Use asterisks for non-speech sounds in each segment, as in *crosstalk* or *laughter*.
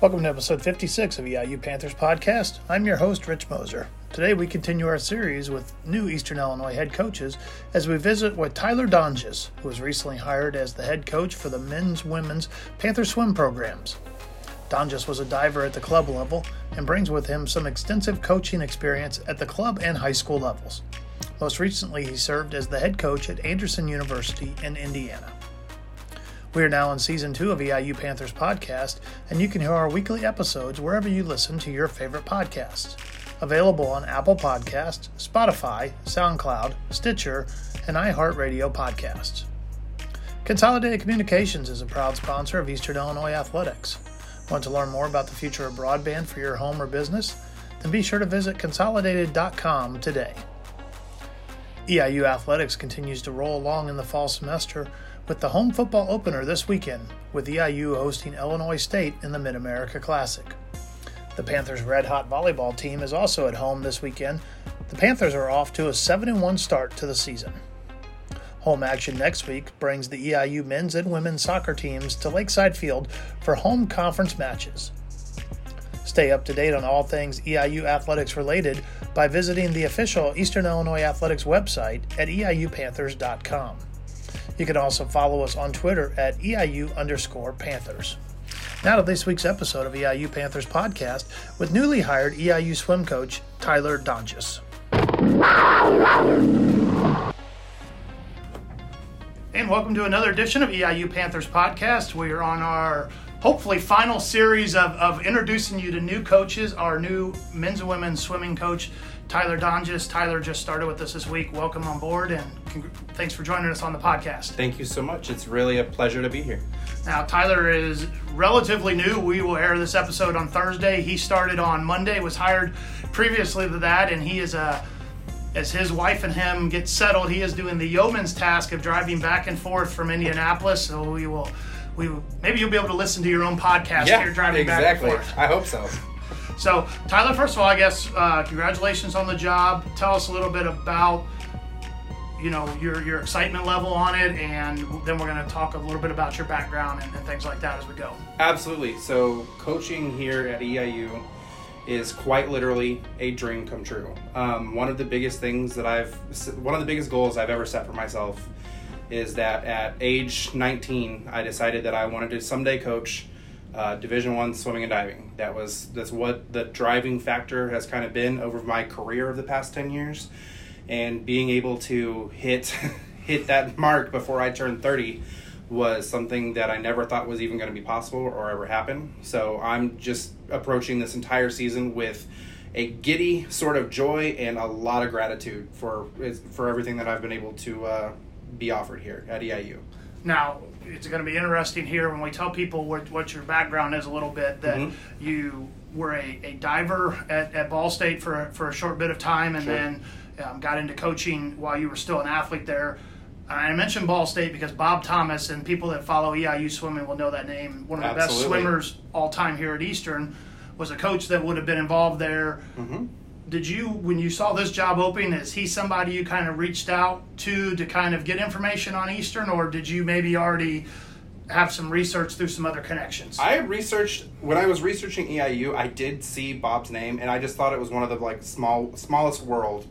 Welcome to episode 56 of EIU Panthers podcast. I'm your host, Rich Moser. Today we continue our series with new Eastern Illinois head coaches as we visit with Tyler Donges, who was recently hired as the head coach for the men's women's Panther swim programs. Donges was a diver at the club level and brings with him some extensive coaching experience at the club and high school levels. Most recently, he served as the head coach at Anderson University in Indiana. We are now in season two of EIU Panthers podcast, and you can hear our weekly episodes wherever you listen to your favorite podcasts. Available on Apple Podcasts, Spotify, SoundCloud, Stitcher, and iHeartRadio podcasts. Consolidated Communications is a proud sponsor of Eastern Illinois Athletics. Want to learn more about the future of broadband for your home or business? Then be sure to visit consolidated.com today. EIU Athletics continues to roll along in the fall semester with the home football opener this weekend, with EIU hosting Illinois State in the Mid America Classic. The Panthers' red hot volleyball team is also at home this weekend. The Panthers are off to a 7 1 start to the season. Home action next week brings the EIU men's and women's soccer teams to Lakeside Field for home conference matches. Stay up to date on all things EIU athletics related by visiting the official Eastern Illinois Athletics website at eiupanthers.com. You can also follow us on Twitter at EIU underscore Panthers. Now to this week's episode of EIU Panthers podcast with newly hired EIU swim coach Tyler Donges. And welcome to another edition of EIU Panthers podcast. We are on our hopefully final series of, of introducing you to new coaches, our new men's and women's swimming coach, Tyler Donges. Tyler just started with us this week. Welcome on board and congr- thanks for joining us on the podcast. Thank you so much. It's really a pleasure to be here. Now, Tyler is relatively new. We will air this episode on Thursday. He started on Monday, was hired previously to that, and he is a as his wife and him get settled, he is doing the yeoman's task of driving back and forth from Indianapolis. So we will, we will, maybe you'll be able to listen to your own podcast yeah, here driving exactly. back and forth. I hope so. So, Tyler, first of all, I guess uh, congratulations on the job. Tell us a little bit about you know your your excitement level on it, and then we're going to talk a little bit about your background and, and things like that as we go. Absolutely. So, coaching here at EIU is quite literally a dream come true. Um, one of the biggest things that I've, one of the biggest goals I've ever set for myself is that at age 19, I decided that I wanted to someday coach uh, Division One swimming and diving. That was that's what the driving factor has kind of been over my career of the past 10 years, and being able to hit *laughs* hit that mark before I turned 30 was something that I never thought was even going to be possible or ever happen. So I'm just approaching this entire season with a giddy sort of joy and a lot of gratitude for for everything that I've been able to uh, be offered here at EIU. Now, it's going to be interesting here when we tell people what, what your background is a little bit that mm-hmm. you were a, a diver at, at Ball State for, for a short bit of time and sure. then um, got into coaching while you were still an athlete there. I mentioned Ball State because Bob Thomas and people that follow EIU swimming will know that name. One of the Absolutely. best swimmers all time here at Eastern was a coach that would have been involved there. Mm-hmm. Did you, when you saw this job opening, is he somebody you kind of reached out to to kind of get information on Eastern, or did you maybe already have some research through some other connections? I researched when I was researching EIU. I did see Bob's name, and I just thought it was one of the like small smallest world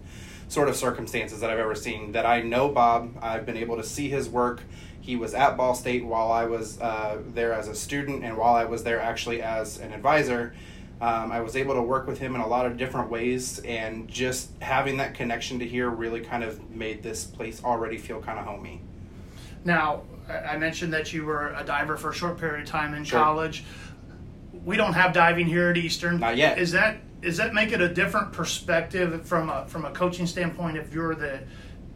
sort of circumstances that I've ever seen. That I know Bob, I've been able to see his work. He was at Ball State while I was uh, there as a student, and while I was there actually as an advisor. Um, I was able to work with him in a lot of different ways, and just having that connection to here really kind of made this place already feel kind of homey. Now, I mentioned that you were a diver for a short period of time in sure. college. We don't have diving here at Eastern. Not yet. Is that does that make it a different perspective from a from a coaching standpoint if you're the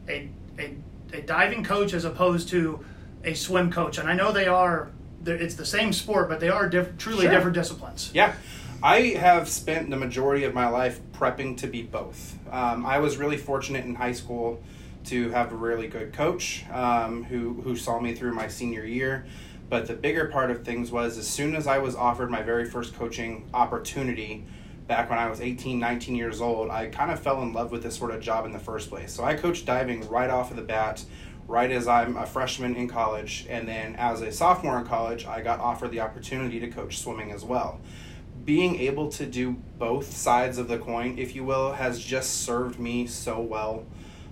a a, a diving coach as opposed to a swim coach? And I know they are it's the same sport, but they are diff, truly sure. different disciplines. Yeah. I have spent the majority of my life prepping to be both. Um, I was really fortunate in high school to have a really good coach um, who, who saw me through my senior year. But the bigger part of things was as soon as I was offered my very first coaching opportunity, back when I was 18, 19 years old, I kind of fell in love with this sort of job in the first place. So I coached diving right off of the bat, right as I'm a freshman in college. And then as a sophomore in college, I got offered the opportunity to coach swimming as well. Being able to do both sides of the coin, if you will, has just served me so well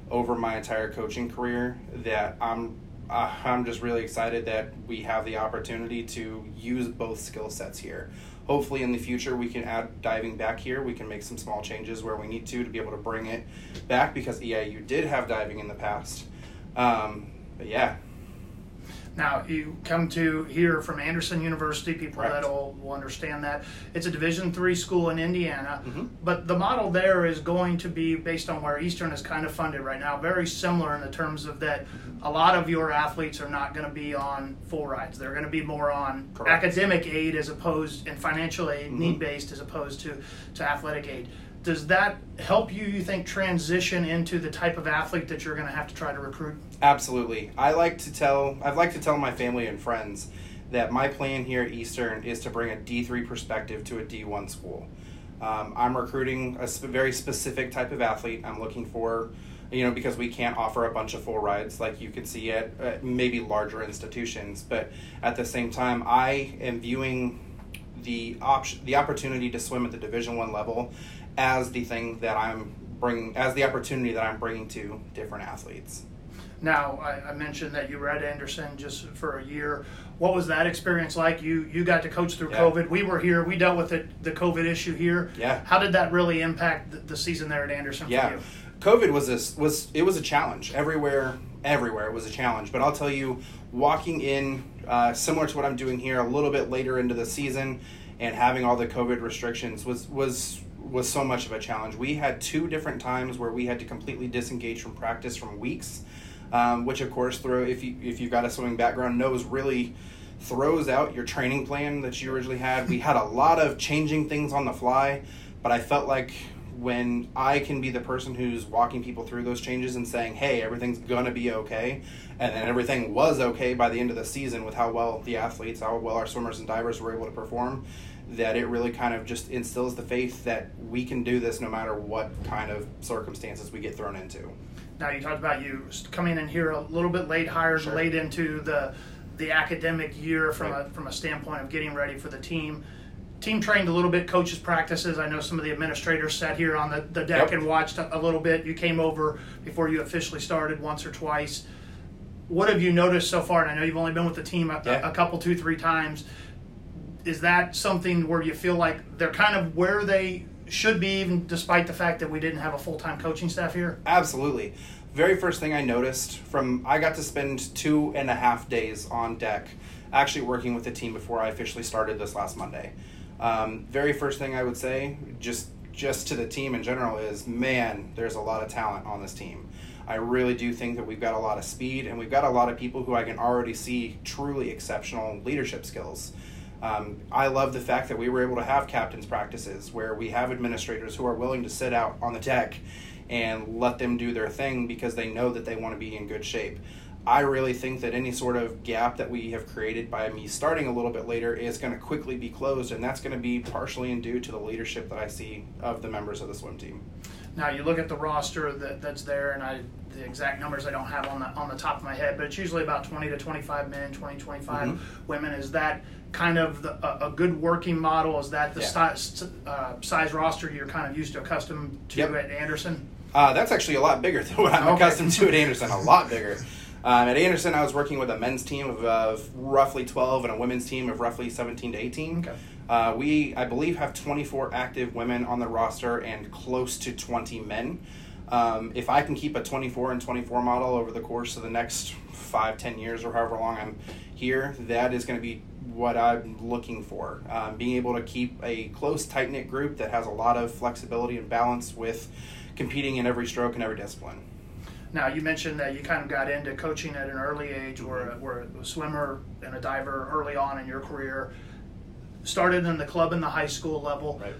over my entire coaching career that I'm uh, I'm just really excited that we have the opportunity to use both skill sets here. Hopefully, in the future, we can add diving back here. We can make some small changes where we need to to be able to bring it back because EIU did have diving in the past. Um, but yeah, Now, you come to here from Anderson University, people Correct. that will, will understand that. It's a Division three school in Indiana, Mhm. but the model there is going to be based on where Eastern is kind of funded right now, very similar in the terms of that a lot of your athletes are not going to be on full rides. They're going to be more on Correct. academic aid as opposed and financial aid, Mhm. need based as opposed to, to athletic aid. Does that help you, you think, transition into the type of athlete that you're going to have to try to recruit? Absolutely. I like to tell I've like to tell my family and friends that my plan here at Eastern is to bring a D3 perspective to a D1 school. Um, I'm recruiting a very specific type of athlete. I'm looking for, you know, because we can't offer a bunch of full rides like you could see at uh, maybe larger institutions. But at the same time, I am viewing the option, the opportunity to swim at the Division One level, as the thing that I'm bringing, as the opportunity that I'm bringing to different athletes. Now, I, I mentioned that you were at Anderson just for a year. What was that experience like? You you got to coach through Yeah. COVID. We were here. We dealt with it, the COVID issue here. Yeah. How did that really impact the, the season there at Anderson for Yeah, you? COVID was this was it was a challenge everywhere. Everywhere it was a challenge. But I'll tell you, walking in uh, similar to what I'm doing here, a little bit later into the season, and having all the COVID restrictions was was was so much of a challenge. We had two different times where we had to completely disengage from practice from weeks, um, which of course throw if you if you've got a swimming background knows really throws out your training plan that you originally had. We had a lot of changing things on the fly, but I felt like when I can be the person who's walking people through those changes and saying, "Hey, everything's gonna be okay," and then everything was okay by the end of the season with how well the athletes, how well our swimmers and divers were able to perform, that it really kind of just instills the faith that we can do this no matter what kind of circumstances we get thrown into. Now you talked about you coming in here a little bit late, hired Sure. late into the the academic year from Right. a from a standpoint of getting ready for the team. Team trained a little bit, coaches practices. I know some of the administrators sat here on the, the deck Yep. and watched a, a little bit. You came over before you officially started once or twice. What have you noticed so far? And I know you've only been with the team a, Yeah. a couple, two, three times. Is that something where you feel like they're kind of where they should be, even despite the fact that we didn't have a full time coaching staff here? Absolutely. Very first thing I noticed from I got to spend two and a half days on deck, actually working with the team before I officially started this last Monday. Um, very first thing I would say, just just to the team in general, is man, there's a lot of talent on this team. I really do think that we've got a lot of speed and we've got a lot of people who I can already see truly exceptional leadership skills. Um, I love the fact that we were able to have captains practices where we have administrators who are willing to sit out on the deck and let them do their thing because they know that they want to be in good shape. I really think that any sort of gap that we have created by me starting a little bit later is going to quickly be closed, and that's going to be partially in due to the leadership that I see of the members of the swim team. Now you look at the roster that, that's there, and I the exact numbers I don't have on the on the top of my head, but it's usually about twenty to twenty five men, 20, 25 Mhm. women. Is that kind of the, a, a good working model? Is that the Yeah. size, uh, size roster you're kind of used to accustomed to Yep. at Anderson? Uh, that's actually a lot bigger than what I'm Okay. accustomed to at Anderson. A lot bigger. *laughs* Um, at Anderson, I was working with a men's team of, of roughly 12 and a women's team of roughly 17 to 18. Okay. Uh, we, I believe, have 24 active women on the roster and close to 20 men. Um, if I can keep a 24 and 24 model over the course of the next five, 10 years, or however long I'm here, that is going to be what I'm looking for. Um, being able to keep a close, tight knit group that has a lot of flexibility and balance with competing in every stroke and every discipline. Now you mentioned that you kind of got into coaching at an early age, or mm-hmm. were a swimmer and a diver early on in your career. Started in the club in the high school level. Right.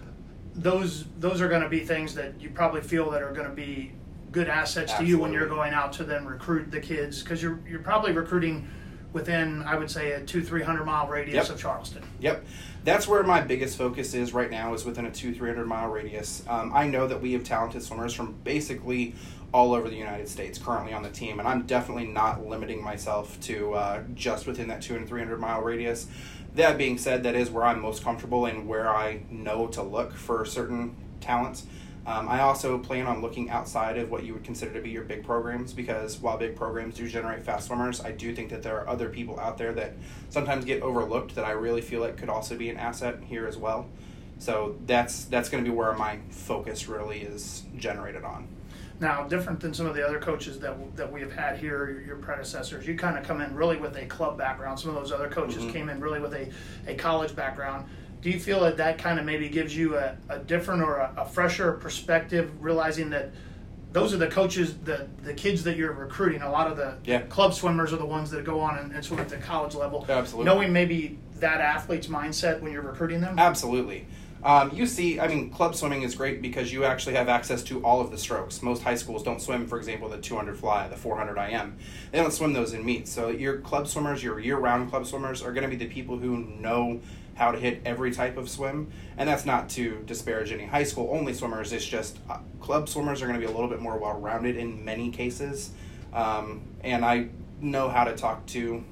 those those are going to be things that you probably feel that are going to be good assets to you when you're going out to then recruit the kids because you're you're probably recruiting within, I would say, a two, three hundred mile radius Yep. of Charleston. Yep, that's where my biggest focus is right now. Is within a two three hundred mile radius. Um, I know that we have talented swimmers from basically all over the United States currently on the team, and I'm definitely not limiting myself to uh, just within that two and three hundred mile radius. That being said, that is where I'm most comfortable and where I know to look for certain talents. Um, I also plan on looking outside of what you would consider to be your big programs because while big programs do generate fast swimmers, I do think that there are other people out there that sometimes get overlooked that I really feel like could also be an asset here as well. So that's that's going to be where my focus really is generated on. Now, different than some of the other coaches that that we have had here, your, your predecessors, you kind of come in really with a club background. Some of those other coaches Mhm. came in really with a, a college background. Do you feel that that kind of maybe gives you a, a different or a, a fresher perspective, realizing that those are the coaches, the the kids that you're recruiting. A lot of the Yeah. club swimmers are the ones that go on and, and swim at the college level. Absolutely. Knowing maybe that athlete's mindset when you're recruiting them. Absolutely. Um, you see, I mean, club swimming is great because you actually have access to all of the strokes. Most high schools don't swim, for example, the 200 fly, the 400 IM. They don't swim those in meets. So your club swimmers, your year-round club swimmers, are going to be the people who know how to hit every type of swim. And that's not to disparage any high school only swimmers. It's just uh, club swimmers are going to be a little bit more well-rounded in many cases. Um, and I know how to talk to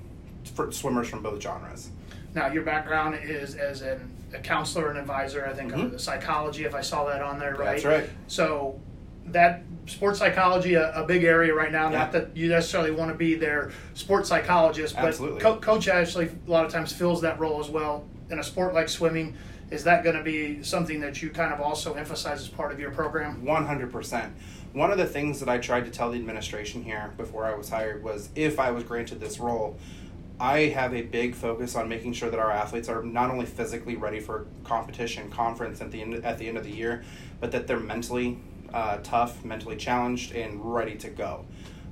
swimmers from both genres. Now, your background is as an, a counselor and advisor, I think, Mhm. the psychology, if I saw that on there right. That's right. So, that sports psychology, a, a big area right now. Not that you necessarily want to be their sports psychologist, but co- coach actually a lot of times fills that role as well. In a sport like swimming, is that going to be something that you kind of also emphasize as part of your program? 100%. One of the things that I tried to tell the administration here before I was hired was if I was granted this role, I have a big focus on making sure that our athletes are not only physically ready for competition, conference at the end at the end of the year, but that they're mentally uh, tough, mentally challenged, and ready to go.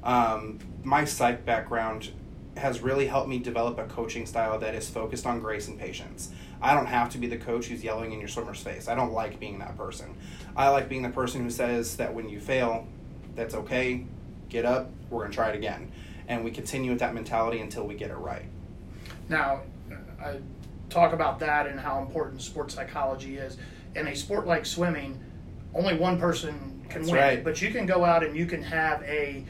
Um, my psych background has really helped me develop a coaching style that is focused on grace and patience. I don't have to be the coach who's yelling in your swimmer's face. I don't like being that person. I like being the person who says that when you fail, that's okay, get up, we're going to try it again. And we continue with that mentality until we get it right. Now, I talk about that and how important sports psychology is. In a sport like swimming, only one person can That's win, right. but you can go out and you can have a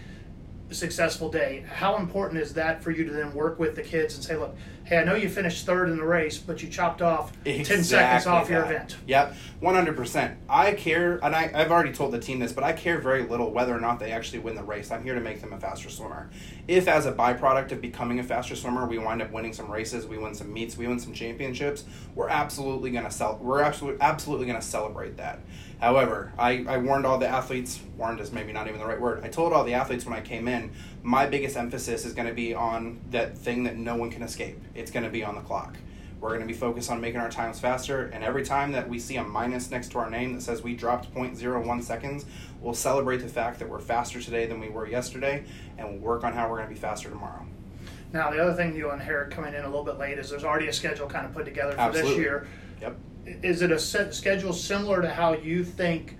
successful day. How important is that for you to then work with the kids and say, look, hey, I know you finished third in the race, but you chopped off 10 seconds Exactly off your event. Yep, one hundred percent. I care, and I, I've already told the team this, but I care very little whether or not they actually win the race. I'm here to make them a faster swimmer. If, as a byproduct of becoming a faster swimmer, we wind up winning some races, we win some meets, we win some championships, we're absolutely gonna sell. We're absolutely absolutely gonna celebrate that. However, I, I warned all the athletes. Warned is maybe not even the right word. I told all the athletes when I came in, my biggest emphasis is going to be on that thing that no one can escape. It's going to be on the clock. We're going to be focused on making our times faster, and every time that we see a minus next to our name that says we dropped 0.01 seconds, we'll celebrate the fact that we're faster today than we were yesterday, and we'll work on how we're going to be faster tomorrow. Now, the other thing you'll inherit coming in a little bit late is there's already a schedule kind of put together for this Absolutely. year. Yep. Is it a set schedule similar to how you think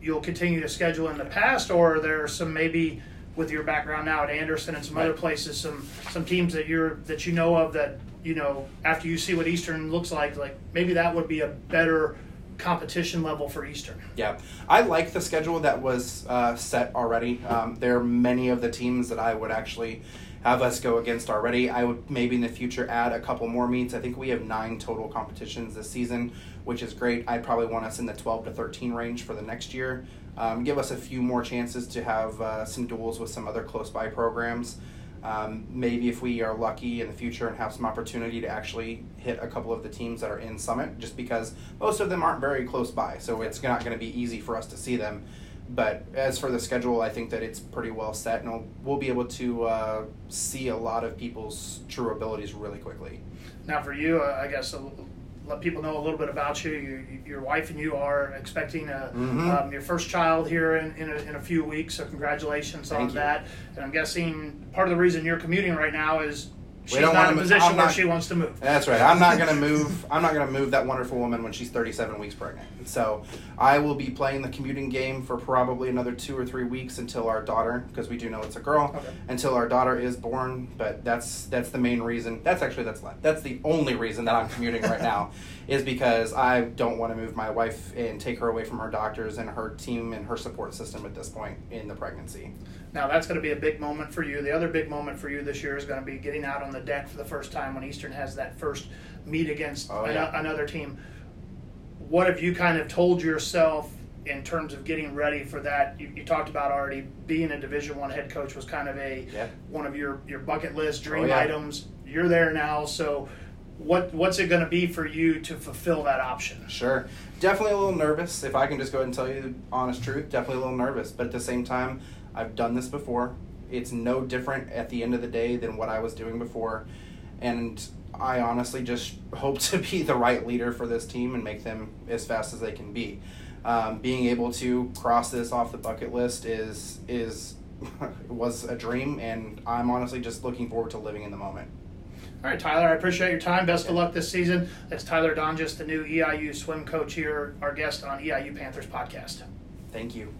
you'll continue to schedule in the past, or are there some maybe with your background now at Anderson and some other places, some some teams that you're that you know of that you know after you see what Eastern looks like, like maybe that would be a better competition level for Eastern. Yeah, I like the schedule that was uh, set already. Um, there are many of the teams that I would actually have us go against already. I would maybe in the future add a couple more meets. I think we have nine total competitions this season, which is great. I'd probably want us in the 12 to 13 range for the next year. Um, give us a few more chances to have uh, some duels with some other close by programs. Um, maybe if we are lucky in the future and have some opportunity to actually hit a couple of the teams that are in Summit, just because most of them aren't very close by, so it's not going to be easy for us to see them. But as for the schedule, I think that it's pretty well set, and we'll, we'll be able to uh, see a lot of people's true abilities really quickly. Now, for you, uh, I guess uh, let people know a little bit about you. you your wife and you are expecting a, Mhm. um, your first child here in, in, a, in a few weeks, so congratulations Thank on you. that. And I'm guessing part of the reason you're commuting right now is She's don't not in a mo- position I'm where not- she wants to move. That's right. I'm not gonna move. I'm not gonna move that wonderful woman when she's 37 weeks pregnant. So I will be playing the commuting game for probably another two or three weeks until our daughter, because we do know it's a girl, Okay. until our daughter is born. But that's that's the main reason. That's actually that's that's the only reason that I'm commuting right now, *laughs* is because I don't want to move my wife and take her away from her doctors and her team and her support system at this point in the pregnancy. Now that's going to be a big moment for you. The other big moment for you this year is going to be getting out on the deck for the first time when Eastern has that first meet against Oh, yeah. another team. What have you kind of told yourself in terms of getting ready for that? You, you talked about already being a Division One head coach was kind of a Yeah. one of your your bucket list dream Oh, yeah. items. You're there now, so what what's it going to be for you to fulfill that option? Sure. Definitely a little nervous. If I can just go ahead and tell you the honest truth, definitely a little nervous. But at the same time, I've done this before. It's no different at the end of the day than what I was doing before. And I honestly just *laughs* hope to be the right leader for this team and make them as fast as they can be. Um, being able to cross this off the bucket list is is *laughs* was a dream, and I'm honestly just looking forward to living in the moment. All right, Tyler, I appreciate your time. Best of luck this season. That's Tyler Donges, the new EIU swim coach here, our guest on EIU Panthers podcast. Thank you.